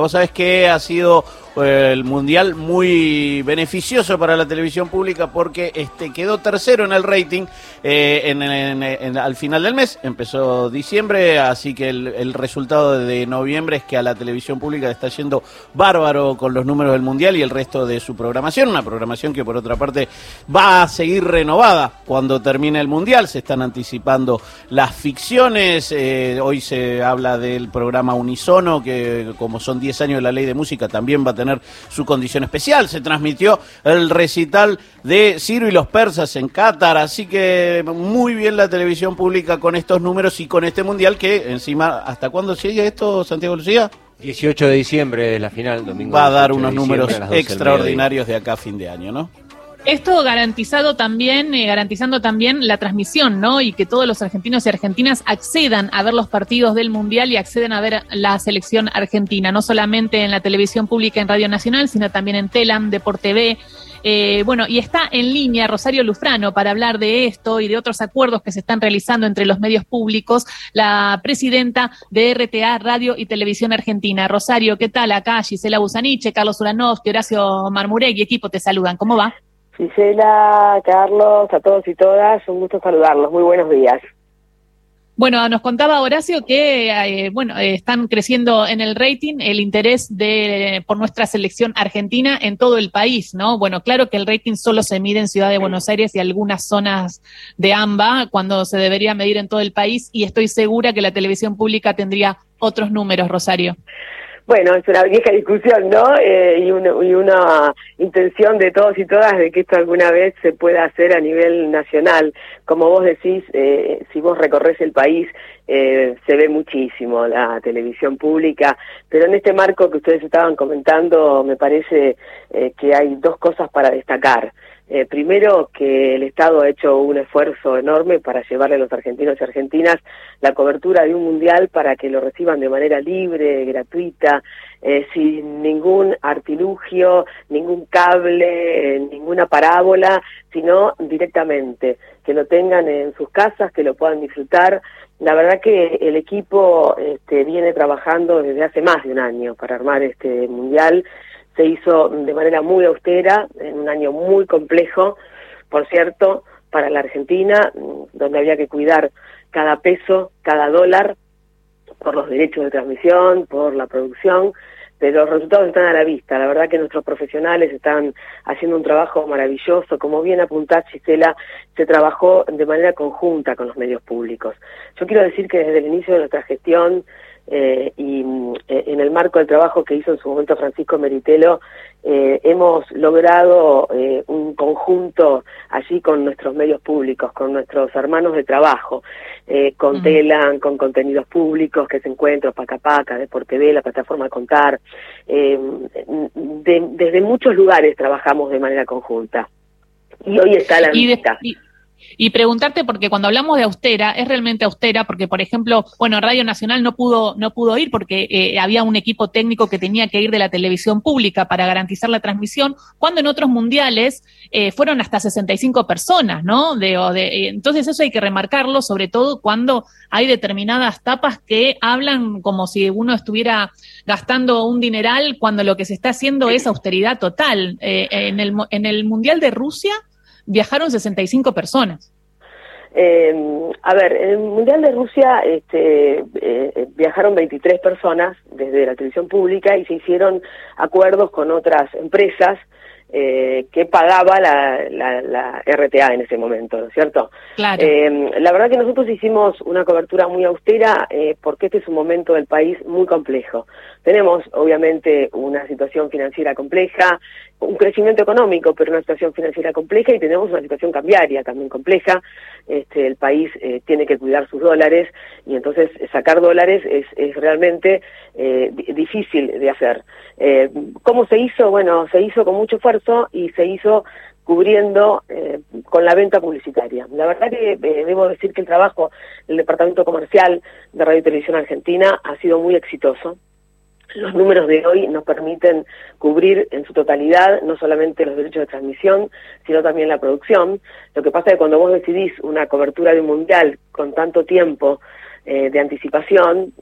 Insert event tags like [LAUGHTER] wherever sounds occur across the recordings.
Vos sabés que ha sido el mundial muy beneficioso para la televisión pública porque este quedó tercero en el rating eh, en, al final del mes. Empezó diciembre, así que el, resultado de noviembre es que a la televisión pública está yendo bárbaro con los números del mundial y el resto de su programación. Una programación que por otra parte va a seguir renovada cuando termine el mundial. Se están anticipando las ficciones. Eh, hoy se habla del programa Unisono que como son 10 años de la ley de música, también va a tener su condición especial. Se transmitió el recital de Ciro y los persas en Qatar, así que muy bien la televisión pública con estos números y con este mundial que encima, ¿hasta cuándo sigue esto, Santiago Lucía? 18 de diciembre es la final, domingo. Va a dar unos números extraordinarios de acá a fin de año, ¿no? Esto garantizado también, eh, garantizando también la transmisión, ¿no? Y que todos los argentinos y argentinas accedan a ver los partidos del Mundial y acceden a ver la selección argentina, no solamente en la televisión pública en Radio Nacional, sino también en Telam, Deport TV. Eh, bueno, y está en línea Rosario Lufrano para hablar de esto y de otros acuerdos que se están realizando entre los medios públicos, la presidenta de RTA Radio y Televisión Argentina. Rosario, ¿qué tal? Acá Gisela Busaniche, Carlos Uranovsky, Horacio y equipo te saludan. ¿Cómo va? Gisela, Carlos, a todos y todas, un gusto saludarlos. Muy buenos días. Bueno, nos contaba Horacio que eh, bueno están creciendo en el rating el interés de por nuestra selección argentina en todo el país, ¿no? Bueno, claro que el rating solo se mide en Ciudad de Buenos Aires y algunas zonas de AMBA, cuando se debería medir en todo el país, y estoy segura que la televisión pública tendría otros números, Rosario. Bueno, es una vieja discusión, ¿no? Eh, y, una intención de todos y todas de que esto alguna vez se pueda hacer a nivel nacional. Como vos decís, eh, si vos recorres el país, eh, se ve muchísimo la televisión pública, pero en este marco que ustedes estaban comentando, me parece que hay dos cosas para destacar. Eh, primero, que el Estado ha hecho un esfuerzo enorme para llevarle a los argentinos y argentinas la cobertura de un mundial para que lo reciban de manera libre, gratuita, eh, sin ningún artilugio, ningún cable, eh, ninguna parábola, sino directamente, que lo tengan en sus casas, que lo puedan disfrutar. La verdad que el equipo este, viene trabajando desde hace más de un año para armar este mundial se hizo de manera muy austera, en un año muy complejo, por cierto, para la Argentina, donde había que cuidar cada peso, cada dólar, por los derechos de transmisión, por la producción, pero los resultados están a la vista. La verdad que nuestros profesionales están haciendo un trabajo maravilloso. Como bien apuntás, Gisela, se trabajó de manera conjunta con los medios públicos. Yo quiero decir que desde el inicio de nuestra gestión eh, y eh, en el marco del trabajo que hizo en su momento Francisco Meritelo, eh, hemos logrado un conjunto allí con nuestros medios públicos, con nuestros hermanos de trabajo, con Telan, con contenidos públicos que se encuentran, Paca Paca, Deporte TV, la plataforma Contar. desde muchos lugares trabajamos de manera conjunta. Y hoy está la vista. Y preguntarte, porque cuando hablamos de austera, es realmente austera, porque por ejemplo, bueno, Radio Nacional no pudo, no pudo ir porque eh, había un equipo técnico que tenía que ir de la televisión pública para garantizar la transmisión, cuando en otros mundiales eh, fueron hasta 65 personas, ¿no? De, de, eh, entonces eso hay que remarcarlo, sobre todo cuando hay determinadas tapas que hablan como si uno estuviera gastando un dineral cuando lo que se está haciendo es austeridad total. en, el, en el Mundial de Rusia, viajaron 65 personas. Eh, a ver, en el Mundial de Rusia este, eh, viajaron 23 personas desde la televisión pública y se hicieron acuerdos con otras empresas eh, que pagaba la, la, RTA en ese momento, ¿no es cierto? Claro. Eh, la verdad que nosotros hicimos una cobertura muy austera eh, porque este es un momento del país muy complejo. Tenemos, obviamente, una situación financiera compleja, un crecimiento económico, pero una situación financiera compleja y tenemos una situación cambiaria también compleja. Este, el país eh, tiene que cuidar sus dólares y entonces sacar dólares es, realmente eh, difícil de hacer. Eh, ¿Cómo se hizo? Bueno, se hizo con mucho esfuerzo y se hizo cubriendo eh, con la venta publicitaria. La verdad que eh, debo decir que el trabajo del Departamento Comercial de Radio y Televisión Argentina ha sido muy exitoso. Los números de hoy nos permiten cubrir en su totalidad no solamente los derechos de transmisión, sino también la producción. Lo que pasa es que cuando vos decidís una cobertura de un mundial con tanto tiempo eh, de anticipación,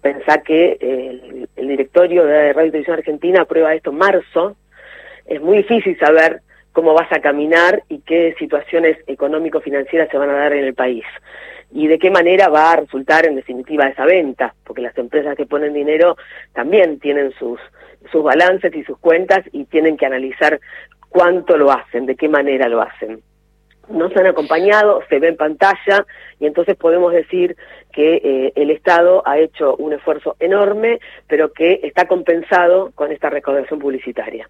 pensá que el, el directorio de Radio y Televisión Argentina aprueba esto en marzo, es muy difícil saber cómo vas a caminar y qué situaciones económico-financieras se van a dar en el país y de qué manera va a resultar en definitiva esa venta, porque las empresas que ponen dinero también tienen sus, sus balances y sus cuentas y tienen que analizar cuánto lo hacen, de qué manera lo hacen. Nos han acompañado, se ve en pantalla y entonces podemos decir que eh, el Estado ha hecho un esfuerzo enorme, pero que está compensado con esta recaudación publicitaria.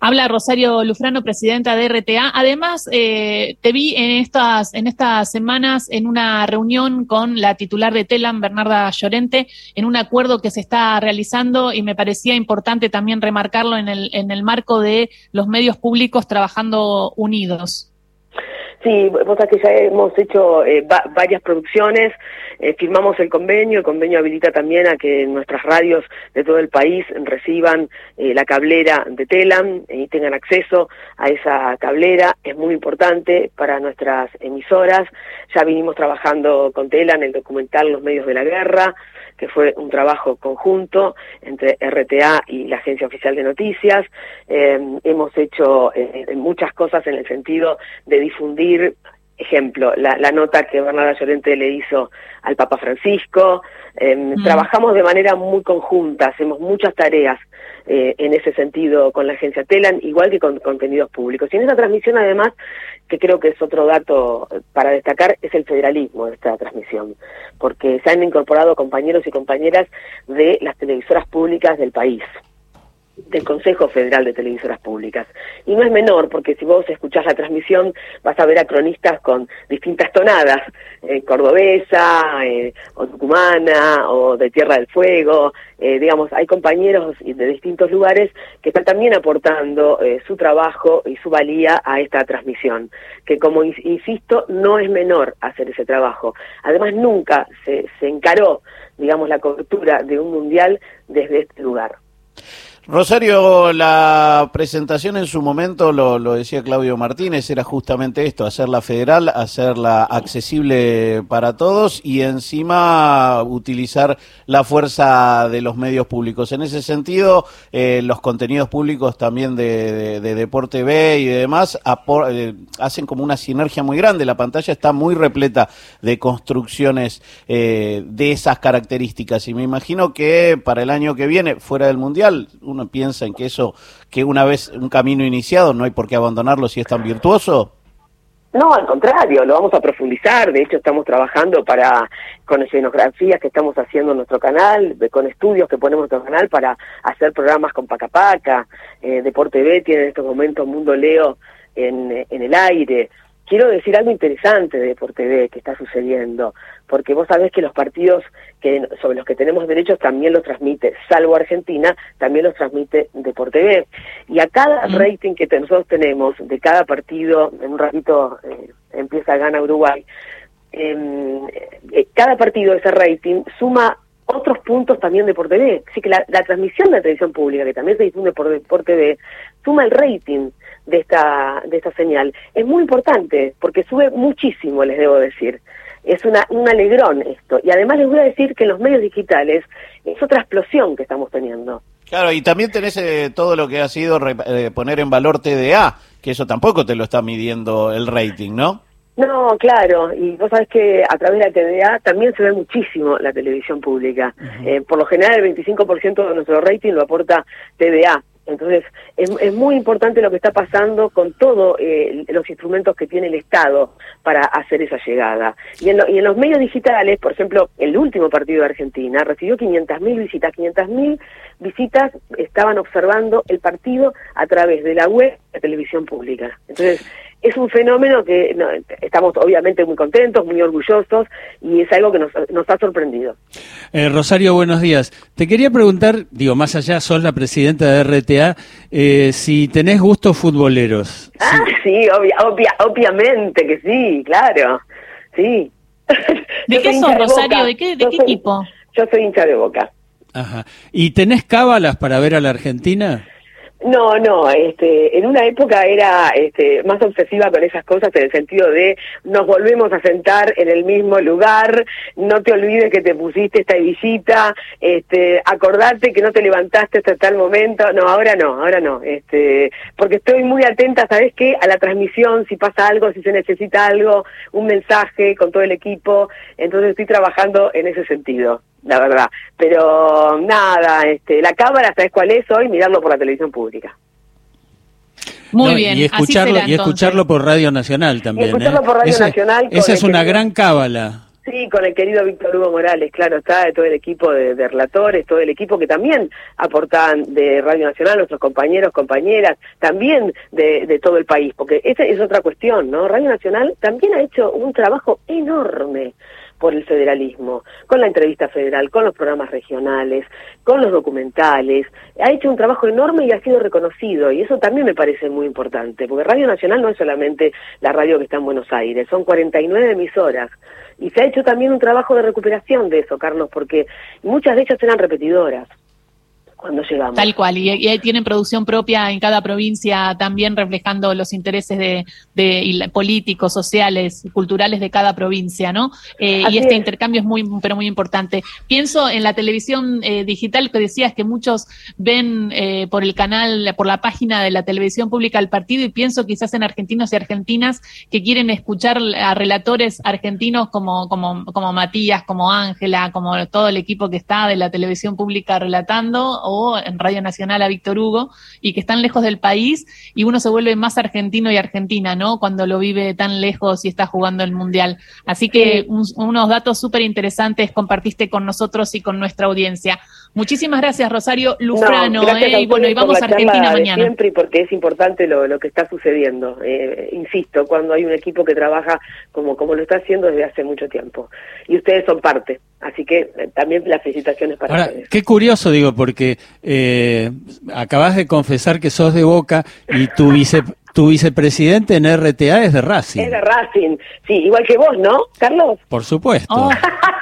Habla Rosario Lufrano, presidenta de RTA. Además, eh, te vi en estas, en estas semanas en una reunión con la titular de TELAM, Bernarda Llorente, en un acuerdo que se está realizando y me parecía importante también remarcarlo en el, en el marco de los medios públicos trabajando unidos. Sí, vos que ya hemos hecho eh, varias producciones, eh, firmamos el convenio, el convenio habilita también a que nuestras radios de todo el país reciban eh, la cablera de Telam y tengan acceso a esa cablera, es muy importante para nuestras emisoras, ya vinimos trabajando con Telam el documental Los medios de la guerra, que fue un trabajo conjunto entre RTA y la Agencia Oficial de Noticias. Eh, hemos hecho eh, muchas cosas en el sentido de difundir ejemplo, la, nota que Bernarda Llorente le hizo al Papa Francisco. Em, mm. Trabajamos de manera muy conjunta, hacemos muchas tareas eh, en ese sentido con la agencia Telan, igual que con contenidos públicos. Y en esa transmisión, además, que creo que es otro dato para destacar, es el federalismo de esta transmisión, porque se han incorporado compañeros y compañeras de las televisoras públicas del país del Consejo Federal de Televisoras Públicas. Y no es menor, porque si vos escuchás la transmisión vas a ver a cronistas con distintas tonadas, eh, cordobesa, eh, o tucumana, o de Tierra del Fuego, eh, digamos, hay compañeros de distintos lugares que están también aportando su trabajo y su valía a esta transmisión, que como insisto, no es menor hacer ese trabajo. Además, nunca se, se encaró, digamos, la cobertura de un mundial desde este lugar. Rosario, la presentación en su momento, lo, decía Claudio Martínez, era justamente esto, hacerla federal, hacerla accesible para todos y encima utilizar la fuerza de los medios públicos. En ese sentido, eh, los contenidos públicos también de, Deporte B y demás eh, hacen como una sinergia muy grande. La pantalla está muy repleta de construcciones eh, de esas características y me imagino que para el año que viene, fuera del Mundial, uno piensa en que eso, que una vez un camino iniciado no hay por qué abandonarlo si es tan virtuoso? No, al contrario, lo vamos a profundizar. De hecho, estamos trabajando para con escenografías que estamos haciendo en nuestro canal, con estudios que ponemos en nuestro canal para hacer programas con Paca Paca. Eh, Deporte B tiene en estos momentos Mundo Leo en, en el aire quiero decir algo interesante de Deporte B que está sucediendo, porque vos sabés que los partidos que sobre los que tenemos derechos también los transmite, salvo Argentina, también los transmite Deporte B. Y a cada rating que nosotros tenemos de cada partido, en un ratito eh, empieza gana Uruguay, em, eh, cada partido de ese rating suma otros puntos también de Deporte B. Así que la, la transmisión de la televisión pública, que también se difunde por Deporte B, suma el rating de esta, de esta señal. Es muy importante porque sube muchísimo, les debo decir. Es una, un alegrón esto. Y además les voy a decir que en los medios digitales es otra explosión que estamos teniendo. Claro, y también tenés eh, todo lo que ha sido eh, poner en valor TDA, que eso tampoco te lo está midiendo el rating, ¿no? No, claro, y vos sabés que a través de la TDA también se ve muchísimo la televisión pública. Eh, por lo general el 25% de nuestro rating lo aporta TDA, entonces, es, es, muy importante lo que está pasando con todos eh, los instrumentos que tiene el Estado para hacer esa llegada. Y en, y en los medios digitales, por ejemplo, el último partido de Argentina recibió 500.000 visitas. 500.000 visitas estaban observando el partido a través de la web de televisión pública. Entonces, es un fenómeno que estamos obviamente muy contentos, muy orgullosos y es algo que nos, nos ha sorprendido. Eh, Rosario, buenos días. Te quería preguntar, digo, más allá, sos la presidenta de RTA, eh, si tenés gustos futboleros. Ah, sí, obvia, obviamente que sí, claro, sí. ¿De [LAUGHS] qué sos, Rosario? ¿De qué, de qué equipo? Yo soy hincha de Boca. Ajá. ¿Y tenés cábalas para ver a la Argentina? No, no, este, en una época era este, más obsesiva con esas cosas en el sentido de nos volvemos a sentar en el mismo lugar, no te olvides que te pusiste esta visita, este, acordate que no te levantaste hasta tal momento, no, ahora no, ahora no, este, porque estoy muy atenta, ¿sabes qué? A la transmisión, si pasa algo, si se necesita algo, un mensaje con todo el equipo, entonces estoy trabajando en ese sentido la verdad. Pero nada, este, la cámara, ¿sabes cuál es hoy? Mirarlo por la televisión pública. Muy bien. Y escucharlo, y escucharlo por Radio Nacional también. Y escucharlo ¿eh? por Radio esa, Nacional. Esa es una gran cábala. Sí, con el querido Víctor Hugo Morales, claro, está de todo el equipo de, de, relatores, todo el equipo que también aportan de Radio Nacional, nuestros compañeros, compañeras, también de, de todo el país, porque esa es otra cuestión, ¿no? Radio Nacional también ha hecho un trabajo enorme por el federalismo, con la entrevista federal, con los programas regionales, con los documentales. Ha hecho un trabajo enorme y ha sido reconocido, y eso también me parece muy importante, porque Radio Nacional no es solamente la radio que está en Buenos Aires, son 49 emisoras. Y se ha hecho también un trabajo de recuperación de eso, Carlos, porque muchas de ellas eran repetidoras cuando llegamos. Tal cual, y, y, tienen producción propia en cada provincia, también reflejando los intereses de, de políticos, sociales, culturales de cada provincia, ¿no? Eh, y este es. intercambio es muy, pero muy importante. Pienso en la televisión eh, digital que decías que muchos ven eh, por el canal, por la página de la televisión pública el partido y pienso quizás en argentinos y argentinas que quieren escuchar a relatores argentinos como, como, como Matías, como Ángela, como todo el equipo que está de la televisión pública relatando o en Radio Nacional a Víctor Hugo y que están lejos del país y uno se vuelve más argentino y argentina, ¿no? Cuando lo vive tan lejos y está jugando el Mundial. Así que un, unos datos súper interesantes compartiste con nosotros y con nuestra audiencia. Muchísimas gracias, Rosario Lufrano. No, ¿eh? Y bueno, y vamos a Argentina mañana. Siempre porque es importante lo, lo que está sucediendo. Eh, insisto, cuando hay un equipo que trabaja como, como lo está haciendo desde hace mucho tiempo. Y ustedes son parte. Así que eh, también las felicitaciones para Ahora, ustedes. Qué curioso, digo, porque eh, acabas de confesar que sos de Boca y tu vice tu vicepresidente en RTA es de Racing. Es de Racing, sí, igual que vos, ¿no, Carlos? Por supuesto. Oh,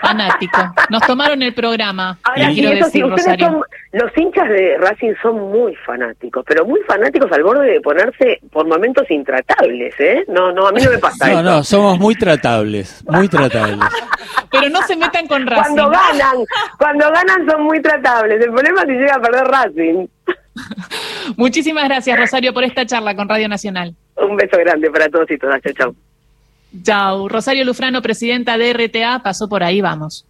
fanático. Nos tomaron el programa. [LAUGHS] Ahora, quiero y eso decir, sí, ustedes Rosario. son, los hinchas de Racing son muy fanáticos, pero muy fanáticos al borde de ponerse por momentos intratables, ¿eh? No, no, a mí no me pasa [LAUGHS] No, no, somos muy tratables, muy tratables. [LAUGHS] Pero no se metan con Racing. Cuando ganan, cuando ganan son muy tratables. El problema es si llega a perder Racing. [LAUGHS] Muchísimas gracias, Rosario, por esta charla con Radio Nacional. Un beso grande para todos y todas. Chau, chau. Chau. Rosario Lufrano, presidenta de RTA, pasó por ahí, vamos.